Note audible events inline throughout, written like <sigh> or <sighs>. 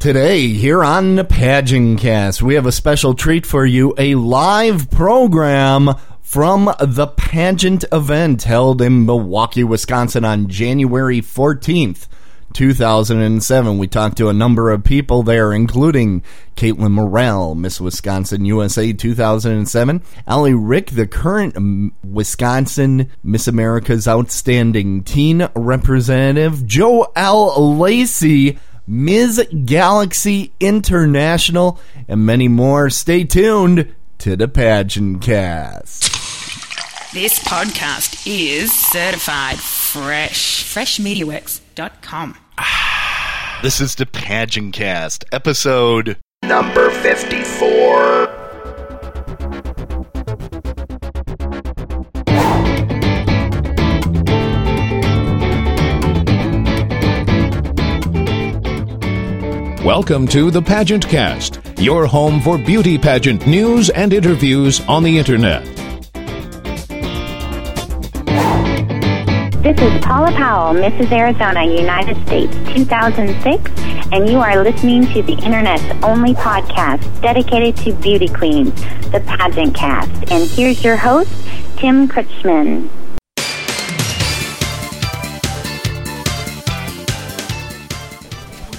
Today, here on the Pageant Cast, we have a special treat for you a live program from the pageant event held in Milwaukee, Wisconsin on January 14th. 2007. We talked to a number of people there, including Caitlin Morrell, Miss Wisconsin USA 2007, Allie Rick, the current um, Wisconsin Miss America's Outstanding Teen Representative, Joelle Lacey, Ms. Galaxy International, and many more. Stay tuned to the Pageant Cast. This podcast is certified fresh. FreshMediaWorks.com. <sighs> This is the Pageant Cast, episode number 54. Welcome to the Pageant Cast, your home for beauty pageant news and interviews on the internet. This is Paula Powell, Mrs. Arizona, United States 2006, and you are listening to the Internet's only podcast dedicated to beauty queens, the Pageant Cast. And here's your host, Tim Kretschmann.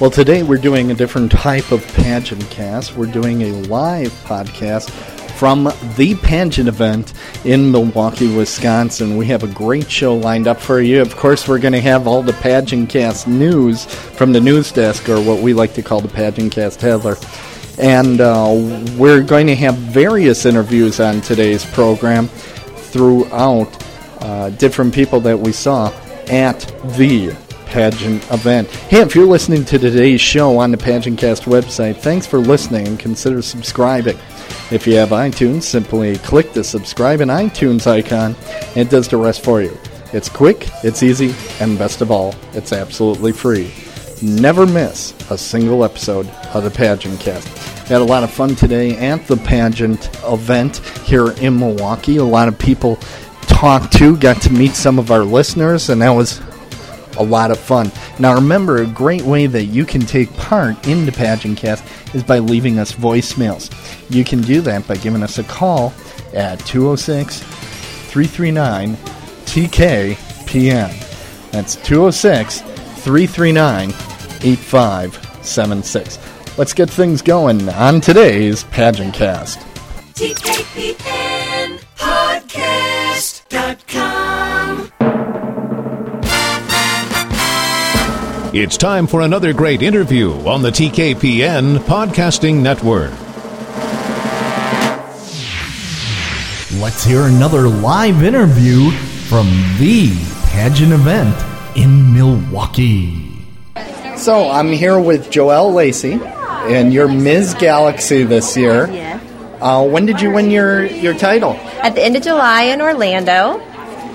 Well, today we're doing a different type of pageant cast. We're doing a live podcast from the pageant event in Milwaukee, Wisconsin. We have a great show lined up for you. Of course, we're going to have all the pageant cast news from the news desk, or what we like to call the pageant cast headler. And uh, we're going to have various interviews on today's program throughout uh, different people that we saw at the pageant event. Hey, if you're listening to today's show on the Pageant Cast website, thanks for listening and consider subscribing. If you have iTunes, simply click the subscribe and iTunes icon, and it does the rest for you. It's quick, it's easy, and best of all, it's absolutely free. Never miss a single episode of the Pageant Cast. Had a lot of fun today at the pageant event here in Milwaukee. A lot of people talked to, got to meet some of our listeners, and that was a lot of fun. Now, remember, a great way that you can take part in the Pageant Cast is by leaving us voicemails. You can do that by giving us a call at 206 339 TKPN. That's 206 339 8576. Let's get things going on today's Pageant Cast. TKPN Podcast.com. It's time for another great interview on the TKPN Podcasting Network. Let's hear another live interview from the pageant event in Milwaukee. So I'm here with Joelle Lacey, and you're Ms. Galaxy this year. Yes. Uh, when did you win your, your title? At the end of July in Orlando.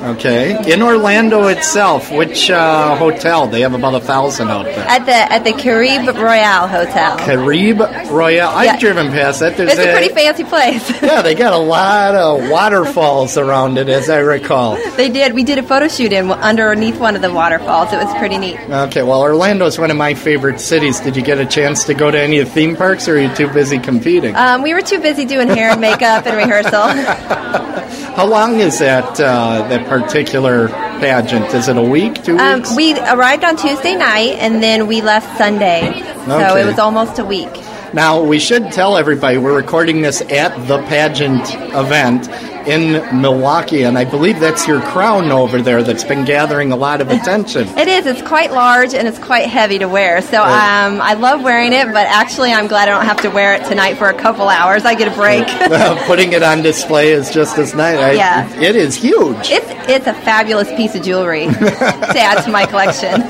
Okay. In Orlando itself, which uh, hotel? They have about a thousand out there. At the at the Caribe Royale Hotel. Caribe Royale. I've Yeah. driven past that. There's It's a pretty fancy place. <laughs> yeah, they got a lot of <laughs> waterfalls around it, as I recall. they did. We did a photo shoot in underneath one of the waterfalls. It was pretty neat. Okay, well, Orlando is one of my favorite cities. Did you get a chance to go to any of the theme parks, or are you too busy competing? Um, we were too busy doing hair and makeup and rehearsal. <laughs> How long is that uh, that particular pageant? Is it a week, two Um, weeks? we arrived on Tuesday night and then we left Sunday, so it was almost a week. Now, we should tell everybody we're recording this at the pageant event in Milwaukee, and I believe that's your crown over there that's been gathering a lot of attention. It is. It's quite large and it's quite heavy to wear. So um, I love wearing it, but actually, I'm glad I don't have to wear it tonight for a couple hours. I get a break. <laughs> Putting it on display is just as nice. I- Yeah. It is huge, It's it's a fabulous piece of jewelry to add to my collection.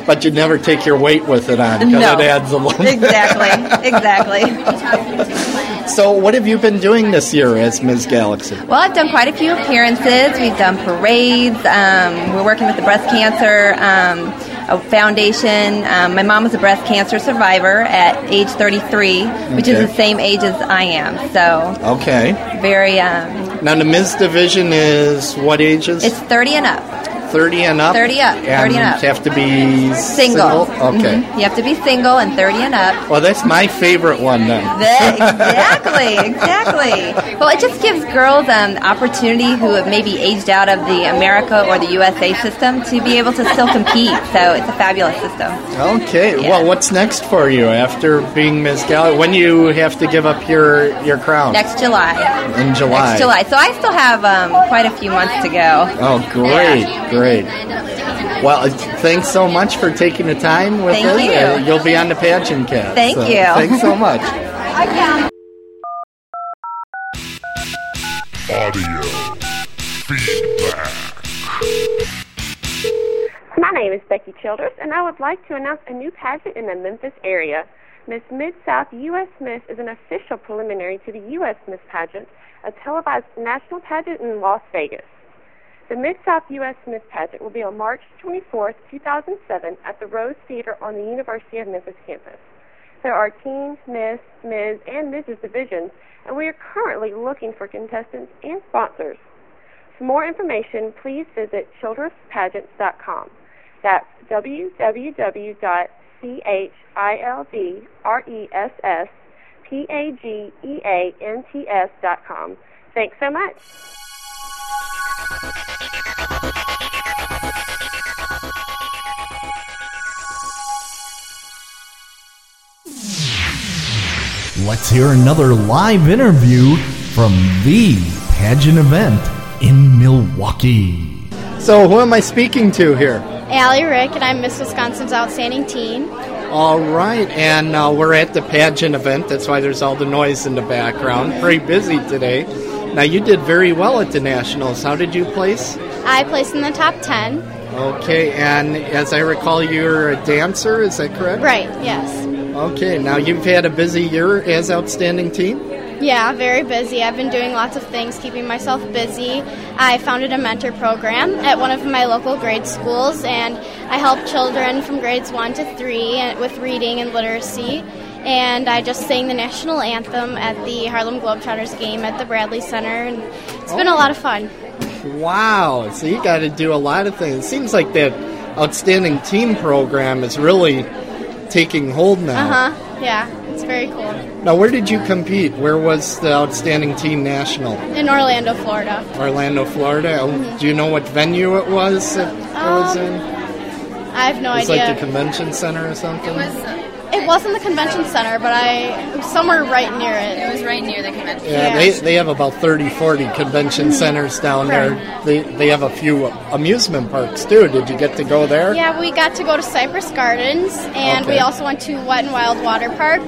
<laughs> but you never take your weight with it on because No. it adds a little. exactly, <laughs> exactly. So, what have you been doing this year as Ms. Galaxy? Well, I've done quite a few appearances. We've done parades. Um, we're working with the breast cancer um, foundation. Um, my mom was a breast cancer survivor at age 33, which is the same age as I am. So Okay. very. Um, Now, the Ms. division is what ages? it's 30 and up. 30 and up? 30 up, 30 and up. You have to be Single. Okay. Mhm. You have to be single and 30 and up. Well, that's my favorite one then. <laughs> Exactly, exactly. Well, it just gives girls um, the opportunity who have maybe aged out of the America or the USA system to be able to still compete. So it's a fabulous system. Okay. Yeah. Well, what's next for you after being Miss Galley? When you have to give up your your crown? Next July. in July. Next July. So I still have um, quite a few months to go. Oh, great, great. Well, uh, thanks so much for taking the time with Thank us. you. Uh, you'll be on the pageant cast. Thank so you. Thanks so much. <laughs> Audio feedback. My name is Becky Childress, and I would like to announce a new pageant in the Memphis area. Miss Mid South U.S. Miss is an official preliminary to the U.S. Miss pageant, a televised national pageant in Las Vegas. The Mid South U.S. Miss pageant will be on March 24th, 2007, at the Rose Theater on the University of Memphis campus. There are Teen, Miss, Ms., and Mrs. divisions, and we are currently looking for contestants and sponsors. For more information, please visit childresspageants.com. That's www.childresspageants.com. Thanks so much. Let's hear another live interview from the pageant event in Milwaukee. So, who am I speaking to here? Allie Rick, and I'm Miss Wisconsin's Outstanding Teen. All right, and uh, we're at the pageant event. That's why there's all the noise in the background. Pretty busy today. Now, you did very well at the Nationals. How did you place? I placed in the top 10. Okay, and as I recall, you're a dancer, is that correct? Right, yes. Okay, now you've had a busy year as outstanding teen? Yeah, very busy. I've been doing lots of things, keeping myself busy. I founded a mentor program at one of my local grade schools, and I help children from grades 1 to 3 with reading and literacy. And I just sang the national anthem at the Harlem Globetrotters game at the Bradley Center, and it's been a lot of fun. Wow, so you got to do a lot of things. It seems like that outstanding teen program is really taking hold now. Uh huh. Yeah, it's very cool. Now, where did you compete? Where was the outstanding teen national? In Orlando, Florida. Orlando, Florida. Oh, Do you know what venue it was? That it was Um, in? I have no idea. It's idea. like the convention center or something. It wasn't the convention center, but I somewhere right near it. It was right near the convention. Center. Yeah, they, they have about 30, 40 convention centers down there. They, they have a few amusement parks too. Did you get to go there? Yeah, we got to go to Cypress Gardens, and we also went to Wet and Wild Water Park,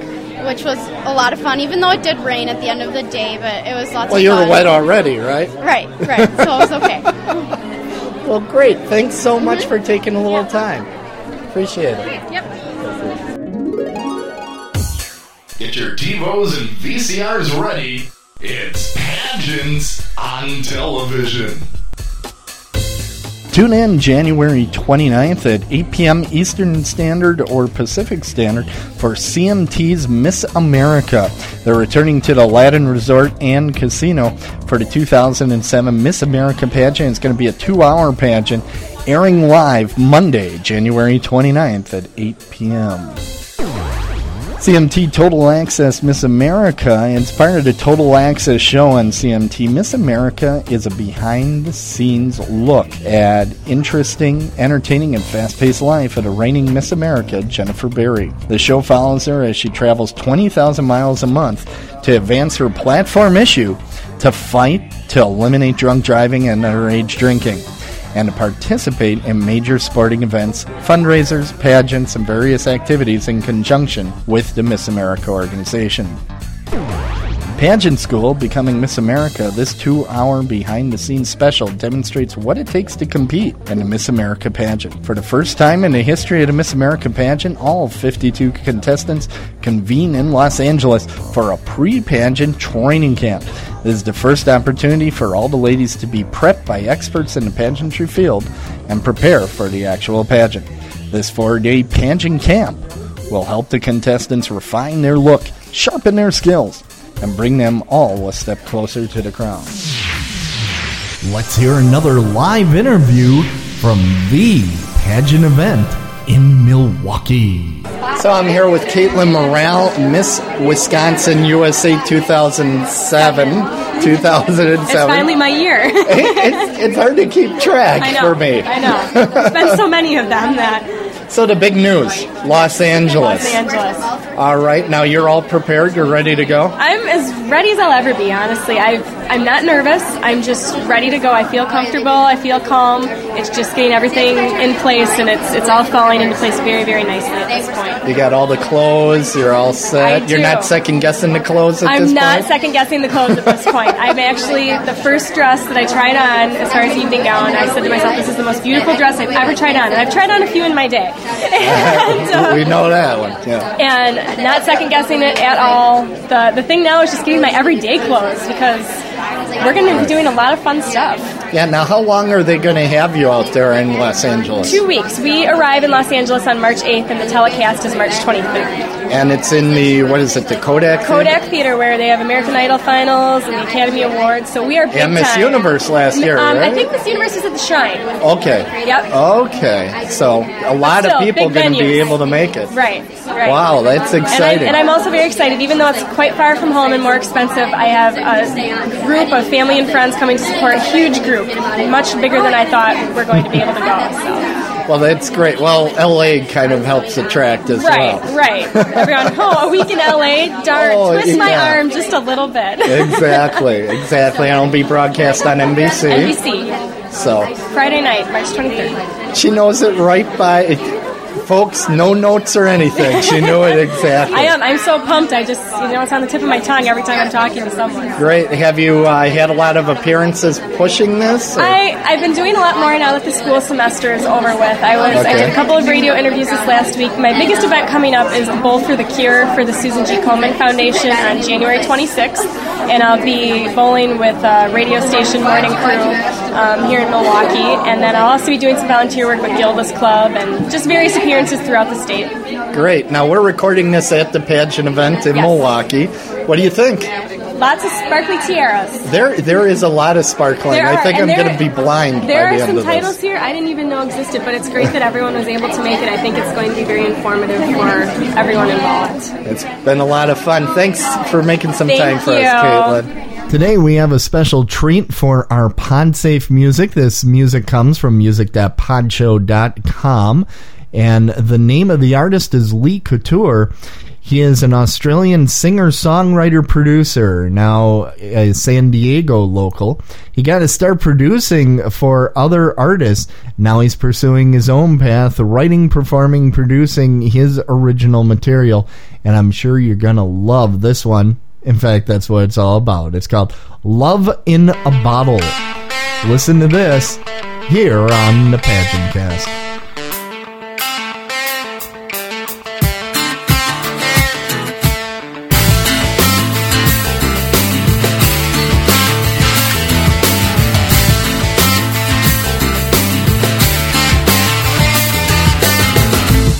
which was a lot of fun. Even though it did rain at the end of the day, but it was lots Well, of fun. Well, you were wet already, right? Right, right. So it was okay. <laughs> Well, great. Thanks so Mm-hmm. much for taking a little time. Appreciate it. Yep. Get your TiVos and VCRs ready. It's Pageants on Television. Tune in January 29th at 8 p.m. Eastern Standard or Pacific Standard for CMT's Miss America. They're returning to the Aladdin Resort and Casino for the 2007 Miss America pageant. It's going to be a two hour pageant airing live Monday, January 29th at 8 p.m. CMT Total Access Miss America. Of the Total Access show on CMT. Miss America is a behind the scenes look at interesting, entertaining, and fast paced life of the reigning Miss America, Jennifer Berry. The show follows her as she travels 20,000 miles a month to advance her platform issue to fight to eliminate drunk driving and underage drinking and to participate in major sporting events, fundraisers, pageants, and various activities in conjunction with the Miss America organization. Pageant School, Becoming Miss America, this two hour behind the scenes special demonstrates what it takes to compete in the Miss America pageant. For the first time in the history of the Miss America pageant, all 52 contestants convene in Los Angeles for a pre pageant training camp. This is the first opportunity for all the ladies to be prepped by experts in the pageantry field and prepare for the actual pageant. This four day pageant camp will help the contestants refine their look, sharpen their skills, and bring them all a step closer to the crown. Let's hear another live interview from the pageant event in Milwaukee. So I'm here with Caitlin Morrell, Miss Wisconsin USA 2007. 2007. It's finally my year. <laughs> it's, it's hard to keep track know. for me. I know. There's been so many of them that <laughs> So the big news, Los Angeles. Los Angeles. All right, now you're all prepared. You're ready to go. I'm as ready as I'll ever be. Honestly, I I'm not nervous. I'm just ready to go. I feel comfortable. I feel calm. It's just getting everything in place, and it's it's all falling into place very very nicely at this point. You got all the clothes. You're all set. You're not second guessing the clothes at I'm this point. I'm not second guessing the clothes at this <laughs> point. I'm actually the first dress that I tried on as far as evening gown. I said to myself, "This is the most beautiful dress I've ever tried on," and I've tried on a few in my day. <laughs> <laughs> and, uh, we know that one. Yeah. and not second guessing it at all. The the thing now is just getting my everyday clothes because we're going to be doing a lot of fun stuff. Yeah. Now, how long are they going to have you out there in Los Angeles? Two weeks. We arrive in Los Angeles on March 8th, and the telecast is March 23rd. And it's in the what is it? The Kodak. Theater? Kodak Theater, where they have American Idol finals and the Academy Awards. So we are big And Miss time. Universe last year, Um, I think Miss Universe is at the Shrine. Okay. Yep. Okay. So a lot Still, of people going to be able to make it. Right. Right. Wow, that's And, I, exciting. and I'm also very excited, even though it's quite far from home and more expensive. I have a group of family and friends coming to support. A huge group, much bigger than I thought we're going to be able to go. So. Well, that's great. Well, LA kind of helps attract as Right, well. right. right. Everyone, <laughs> oh, a week in LA, darn, Oh, twist my arm just a little bit. exactly, exactly. And it'll be broadcast on NBC. NBC, So Friday night, March 23rd. she knows it right by it. Folks, no notes or anything. She knew it <laughs> exactly. I am. I'm so pumped. I just, you know, it's on the tip of my tongue every time I'm talking to someone. Great. Have you uh, had a lot of appearances pushing this? or- I, I've been doing a lot more now that the school semester is over with. I was I did a couple of radio interviews this last week. My biggest event coming up is the Bowl for the Cure for the Susan G. Komen Foundation on January 26th, and I'll be bowling with uh, radio station Morning Crew um, here in Milwaukee, and then I'll also be doing some volunteer work with Gilda's Club and just various appearances throughout the state. Great. Now we're recording this at the pageant event in Yes. Milwaukee. What do you think? Lots of sparkly tiaras. There, there is a lot of sparkling. There I think I'm going to be blind There by are the end some titles this. here I didn't even know existed, but it's great that everyone was able to make it. I think it's going to be very informative for everyone involved. It's been a lot of fun. Thanks for making some Thank time for you. us, Caitlin. Today we have a special treat for our PodSafe music. This music comes from music.podshow.com and the name of the artist is Lee Couture. He is an Australian singer, songwriter, producer, now a San Diego local. He got to start producing for other artists. Now he's pursuing his own path, writing, performing, producing his original material. And I'm sure you're going to love this one. In fact, that's what it's all about. It's called Love in a Bottle. Listen to this here on the Pageant Cast.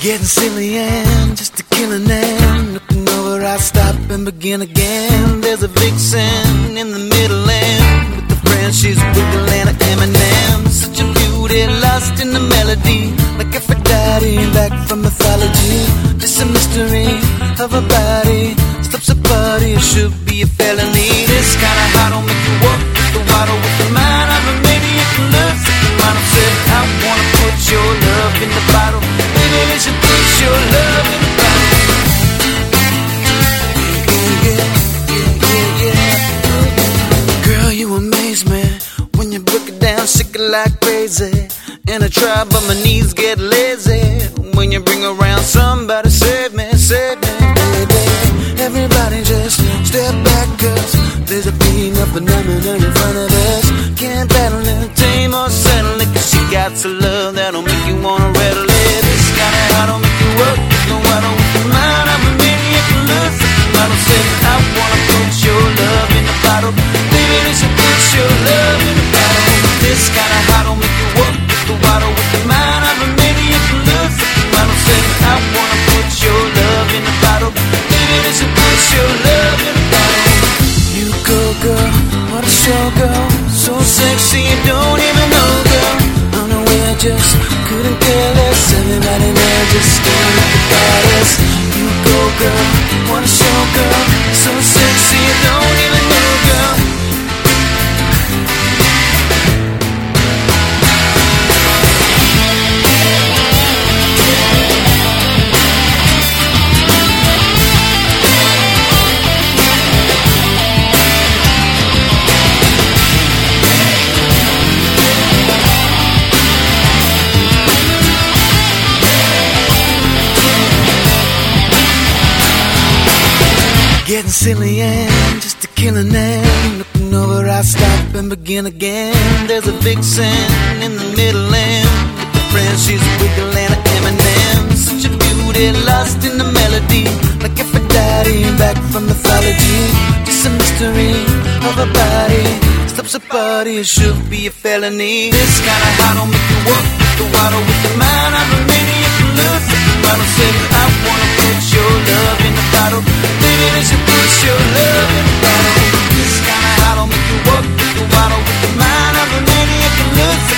Getting silly and just a killing begin again. There's a vixen in the middle and with the friend she's wiggling at Eminem. Such a beauty lost in the melody, like Aphrodite back from mythology. Just a mystery of a body stops a party. It should be a felony. This kind of high don't make you walk with the water Try, but my knees get lazy. When you bring around somebody, save me, save me, baby. Everybody just step back, cause there's a female phenomenon in front of us. Can't battle it, tame or settle it, cause she got some love that'll make you wanna understand the baddest You go girl, wanna show and begin again. There's a vixen in the middle and with the friends she's wiggling an Eminem. Such a beauty, lost in the melody, like Aphrodite back from mythology. Just a mystery of a body. Stops a party, it should be a felony. This kind of high don't make you walk with the water with the man. I'm a maniac, look the bottle, say I wanna put your love in the bottle. Baby, they should put your love in the bottle. This kind of high don't walk with the a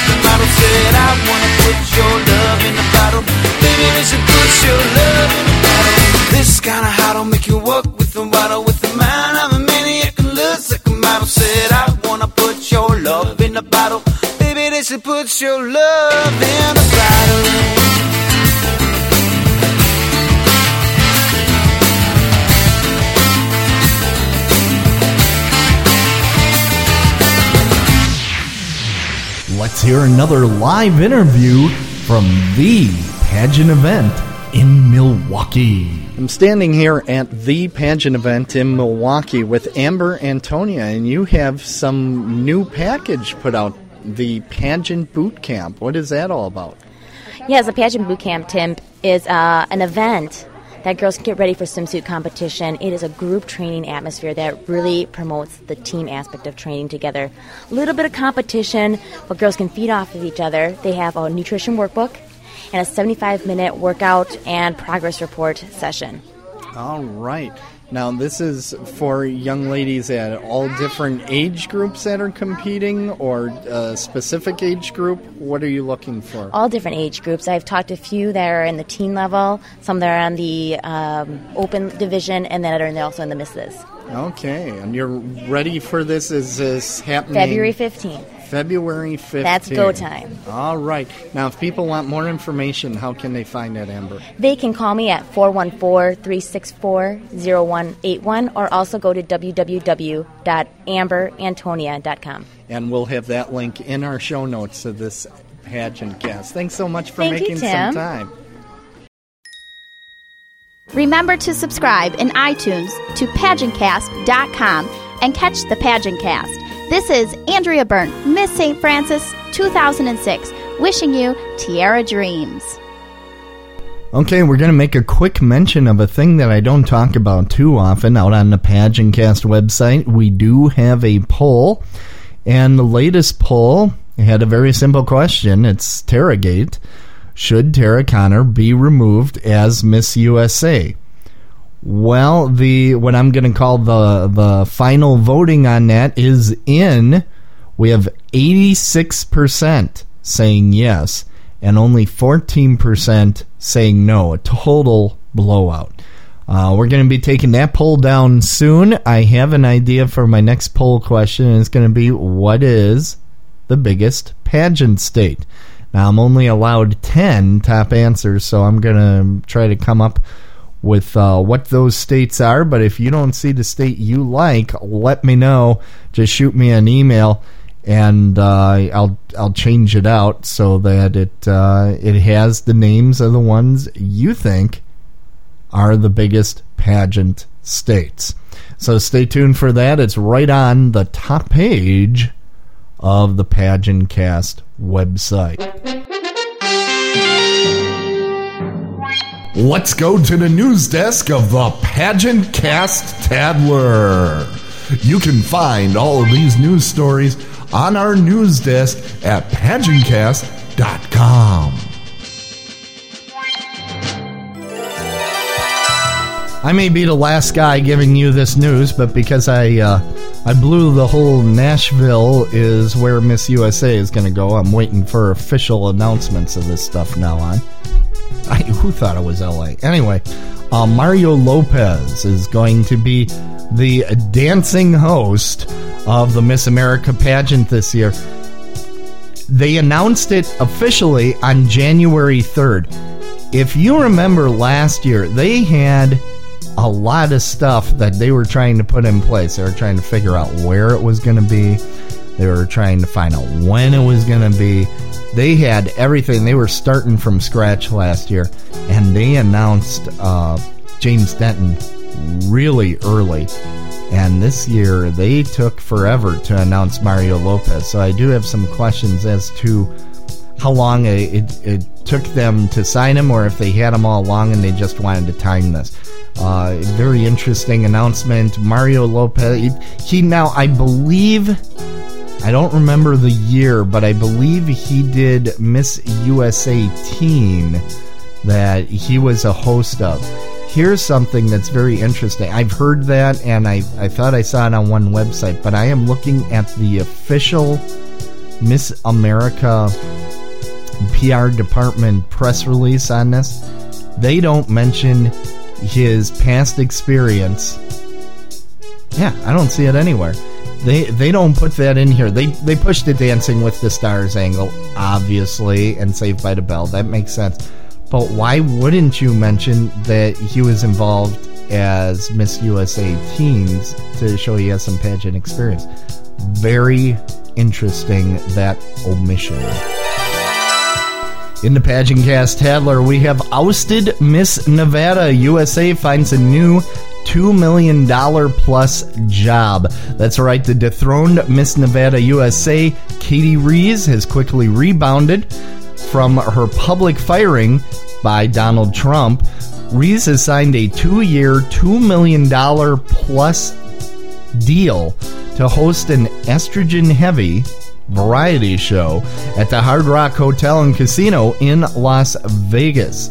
the bottle, said I wanna put your love in the bottle. Baby, put your love in the bottle. This kind of high don't make you with the with the man. I'm a maniac, a. Said I wanna put your love in the bottle. Baby, put your love in the bottle. Let's hear another live interview from the pageant event in Milwaukee. I'm standing here at the pageant event in Milwaukee with Amber Antonia, and you have some new package put out the pageant boot camp. What is that all about? Yes, the pageant boot camp, Tim, is uh, an event that girls can get ready for swimsuit competition. It is a group training atmosphere that really promotes the team aspect of training together. A little bit of competition, but girls can feed off of each other. They have a nutrition workbook and a 75 minute workout and progress report session. All right. Now, this is for young ladies at all different age groups that are competing, or a specific age group. What are you looking for? All different age groups. I've talked to a few that are in the teen level, some that are on the um, open division, and that are also in the misses. Okay, and you're ready for this? Is this happening? February 15th. February 15th. That's go time. All right. Now, if people want more information, how can they find that, Amber? They can call me at 414 364 0181 or also go to www.amberantonia.com. And we'll have that link in our show notes of this pageant cast. Thanks so much for Thank you, making some Tim. time. Remember to subscribe in iTunes to pageantcast.com and catch the pageantcast. This is Andrea Byrne, Miss St. Francis 2006, wishing you Tiara Dreams. Okay, we're going to make a quick mention of a thing that I don't talk about too often out on the Pageantcast website. We do have a poll, and the latest poll had a very simple question. It's Taragate. Should Tara Conner be removed as Miss USA? Well, the what I'm going to call the the final voting on that is in. We have 86% saying yes and only 14% saying no. A total blowout. Uh, we're going to be taking that poll down soon. I have an idea for my next poll question, and it's going to be what is the biggest pageant state? Now, I'm only allowed 10 top answers, so I'm going to try to come up with uh, what those states are. But if you don't see the state you like, let me know. Just shoot me an email, and uh, I'll I'll change it out so that it uh, it has the names of the ones you think are the biggest pageant states. So stay tuned for that. It's right on the top page of the Pageant Cast website. Let's go to the news desk of the Pageant Cast Tattler. You can find all of these news stories on our news desk at pageantcast.com. I may be the last guy giving you this news, but because I uh, I blew the whole Nashville is where Miss USA is going to go, I'm waiting for official announcements of this stuff now on. I, who thought it was L.A.? Anyway, uh, Mario Lopez is going to be the dancing host of the Miss America pageant this year. They announced it officially on January 3rd. If you remember last year, they had a lot of stuff that they were trying to put in place. They were trying to figure out where it was going to be. They were trying to find out when it was going to be. They had everything. They were starting from scratch last year, and they announced uh, James Denton really early. And this year, they took forever to announce Mario Lopez. So I do have some questions as to how long it, it, it took them to sign him, or if they had him all along and they just wanted to time this. Uh, very interesting announcement. Mario Lopez, he, he now, I believe, I don't remember the year, but I believe he did Miss USA Teen that he was a host of. Here's something that's very interesting. I've heard that and I, I thought I saw it on one website, but I am looking at the official Miss America PR department press release on this. They don't mention his past experience. Yeah, I don't see it anywhere. They they don't put that in here. They they pushed the Dancing with the Stars angle, obviously, and Saved by the Bell. That makes sense. But why wouldn't you mention that he was involved as Miss USA Teens to show he has some pageant experience? Very interesting that omission. In the pageant cast Tattler, we have ousted Miss Nevada. USA finds a new $2 million plus job. That's right, the dethroned Miss Nevada USA, Katie Rees, has quickly rebounded from her public firing by Donald Trump. Rees has signed a two year, $2 million plus deal to host an estrogen heavy variety show at the Hard Rock Hotel and Casino in Las Vegas.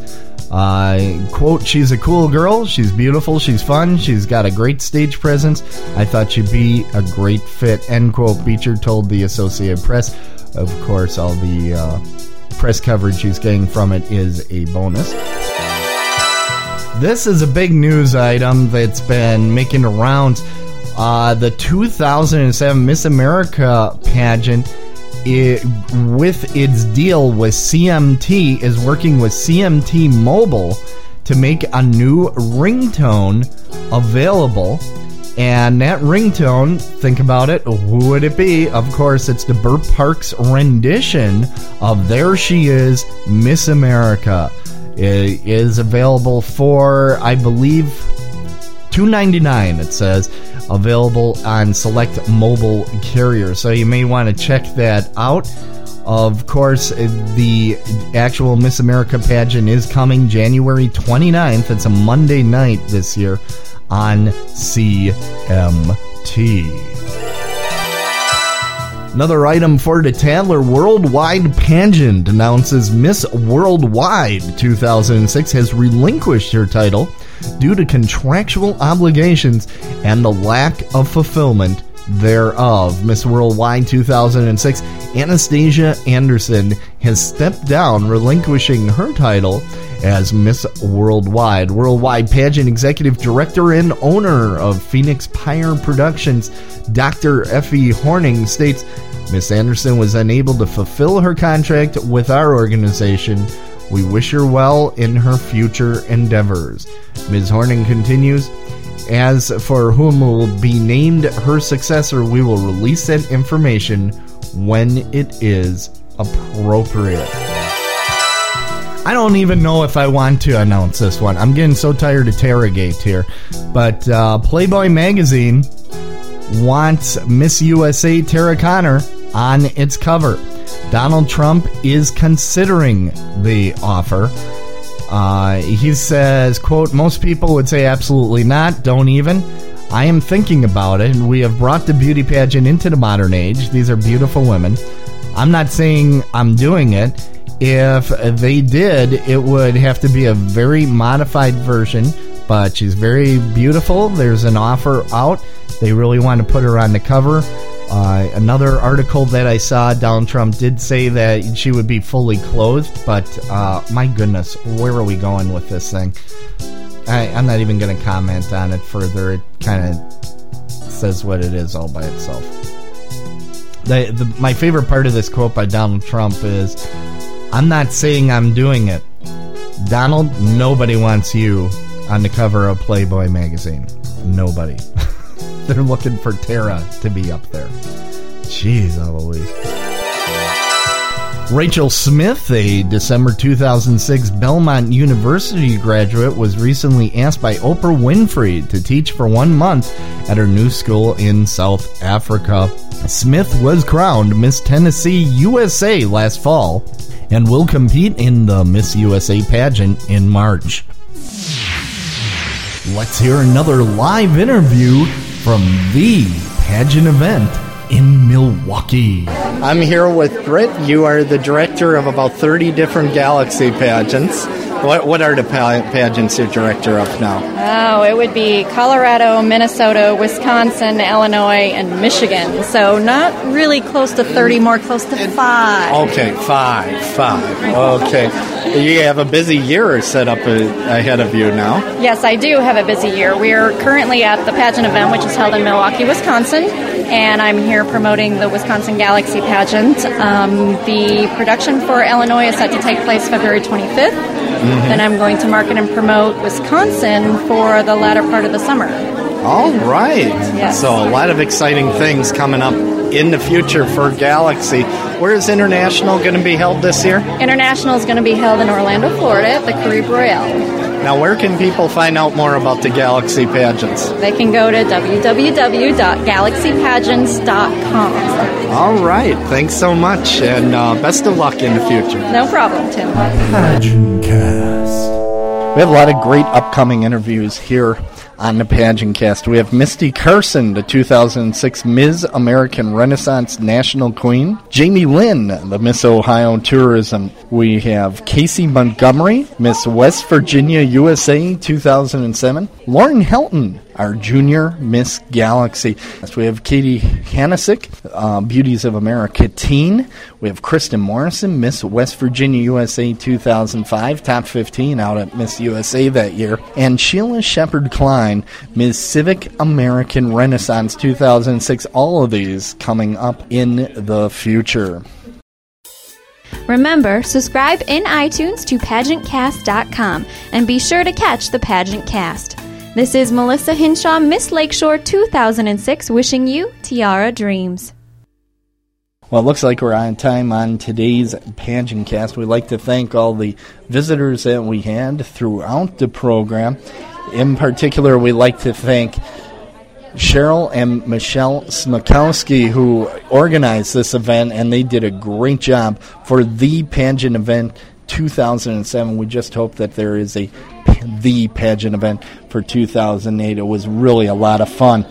Uh, quote, she's a cool girl. She's beautiful. She's fun. She's got a great stage presence. I thought she'd be a great fit. End quote. Beecher told the Associated Press. Of course, all the uh, press coverage she's getting from it is a bonus. This is a big news item that's been making rounds. Uh, the 2007 Miss America pageant, it, with its deal with CMT, is working with CMT Mobile to make a new ringtone available. And that ringtone, think about it, who would it be? Of course, it's the Bert Parks rendition of There She Is, Miss America. It is available for, I believe, $2.99, it says available on select mobile carriers. So you may want to check that out. Of course, the actual Miss America pageant is coming January 29th. It's a Monday night this year on CMT. Another item for the Tattler Worldwide Pageant announces Miss Worldwide 2006 has relinquished her title due to contractual obligations and the lack of fulfillment thereof. Miss Worldwide 2006, Anastasia Anderson has stepped down, relinquishing her title as Miss Worldwide. Worldwide Pageant Executive Director and owner of Phoenix Pyre Productions, Dr. Effie Horning, states Miss Anderson was unable to fulfill her contract with our organization. We wish her well in her future endeavors. Ms. Horning continues, as for whom will be named her successor, we will release that information when it is appropriate. I don't even know if I want to announce this one. I'm getting so tired of Taragate here. But uh, Playboy Magazine wants Miss USA Tara Conner on its cover. Donald Trump is considering the offer. Uh, he says, quote, most people would say absolutely not, don't even. I am thinking about it, and we have brought the beauty pageant into the modern age. These are beautiful women. I'm not saying I'm doing it. If they did, it would have to be a very modified version, but she's very beautiful. There's an offer out. They really want to put her on the cover. Uh, another article that I saw, Donald Trump did say that she would be fully clothed, but uh, my goodness, where are we going with this thing? I, I'm not even going to comment on it further. It kind of says what it is all by itself. The, the, my favorite part of this quote by Donald Trump is I'm not saying I'm doing it. Donald, nobody wants you on the cover of Playboy magazine. Nobody. <laughs> <laughs> They're looking for Tara to be up there. Jeez, Eloise. Rachel Smith, a December 2006 Belmont University graduate, was recently asked by Oprah Winfrey to teach for one month at her new school in South Africa. Smith was crowned Miss Tennessee USA last fall and will compete in the Miss USA pageant in March. Let's hear another live interview from the pageant event in Milwaukee. I'm here with Britt. You are the director of about 30 different Galaxy pageants. What, what are the pa- pageants you're director of now? Oh, it would be Colorado, Minnesota, Wisconsin, Illinois, and Michigan. So not really close to 30, more close to five. Okay, five, five. Okay. You have a busy year set up ahead of you now. Yes, I do have a busy year. We are currently at the pageant event, which is held in Milwaukee, Wisconsin, and I'm here promoting the Wisconsin Galaxy pageant. Um, the production for Illinois is set to take place February 25th. Then I'm going to market and promote Wisconsin for the latter part of the summer. All right. Yes. So a lot of exciting things coming up in the future for Galaxy. Where is International going to be held this year? International is going to be held in Orlando, Florida at the Caribe Royale. Now, where can people find out more about the Galaxy pageants? They can go to www.galaxypageants.com. All right. Thanks so much, and uh, best of luck in the future. No problem, Tim. Pageant Cast. We have a lot of great upcoming interviews here on the Pageant Cast. We have Misty Carson, the 2006 Ms. American Renaissance National Queen. Jamie Lynn, the Miss Ohio Tourism. We have Casey Montgomery, Miss West Virginia USA 2007. Lauren Helton, our junior Miss Galaxy. Next, we have Katie Hanasick, uh, Beauties of America teen. We have Kristen Morrison, Miss West Virginia USA 2005, top 15 out at Miss USA that year. And Sheila Shepard Klein, Miss Civic American Renaissance 2006. All of these coming up in the future. Remember, subscribe in iTunes to PageantCast.com and be sure to catch the Pageant Cast. This is Melissa Hinshaw, Miss Lakeshore 2006, wishing you Tiara Dreams. Well, it looks like we're on time on today's Pageant Cast. We'd like to thank all the visitors that we had throughout the program. In particular, we'd like to thank Cheryl and Michelle Smakowski, who organized this event, and they did a great job for the pageant event 2007. We just hope that there is a the pageant event for 2008. It was really a lot of fun.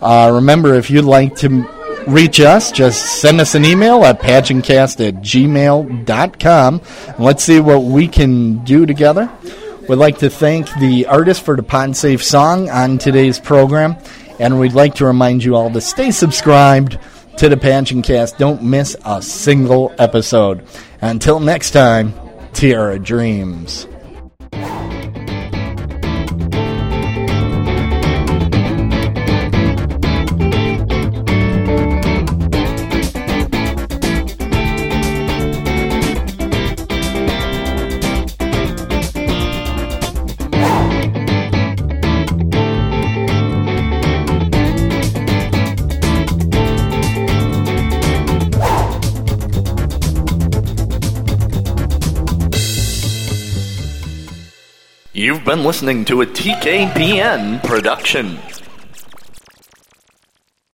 Uh, remember, if you'd like to reach us, just send us an email at pageantcast at gmail.com. And let's see what we can do together. We'd like to thank the artist for the Pod Safe song on today's program. And we'd like to remind you all to stay subscribed to the Pageant Cast. Don't miss a single episode. Until next time, Tiara Dreams. You've been listening to a TKPN production.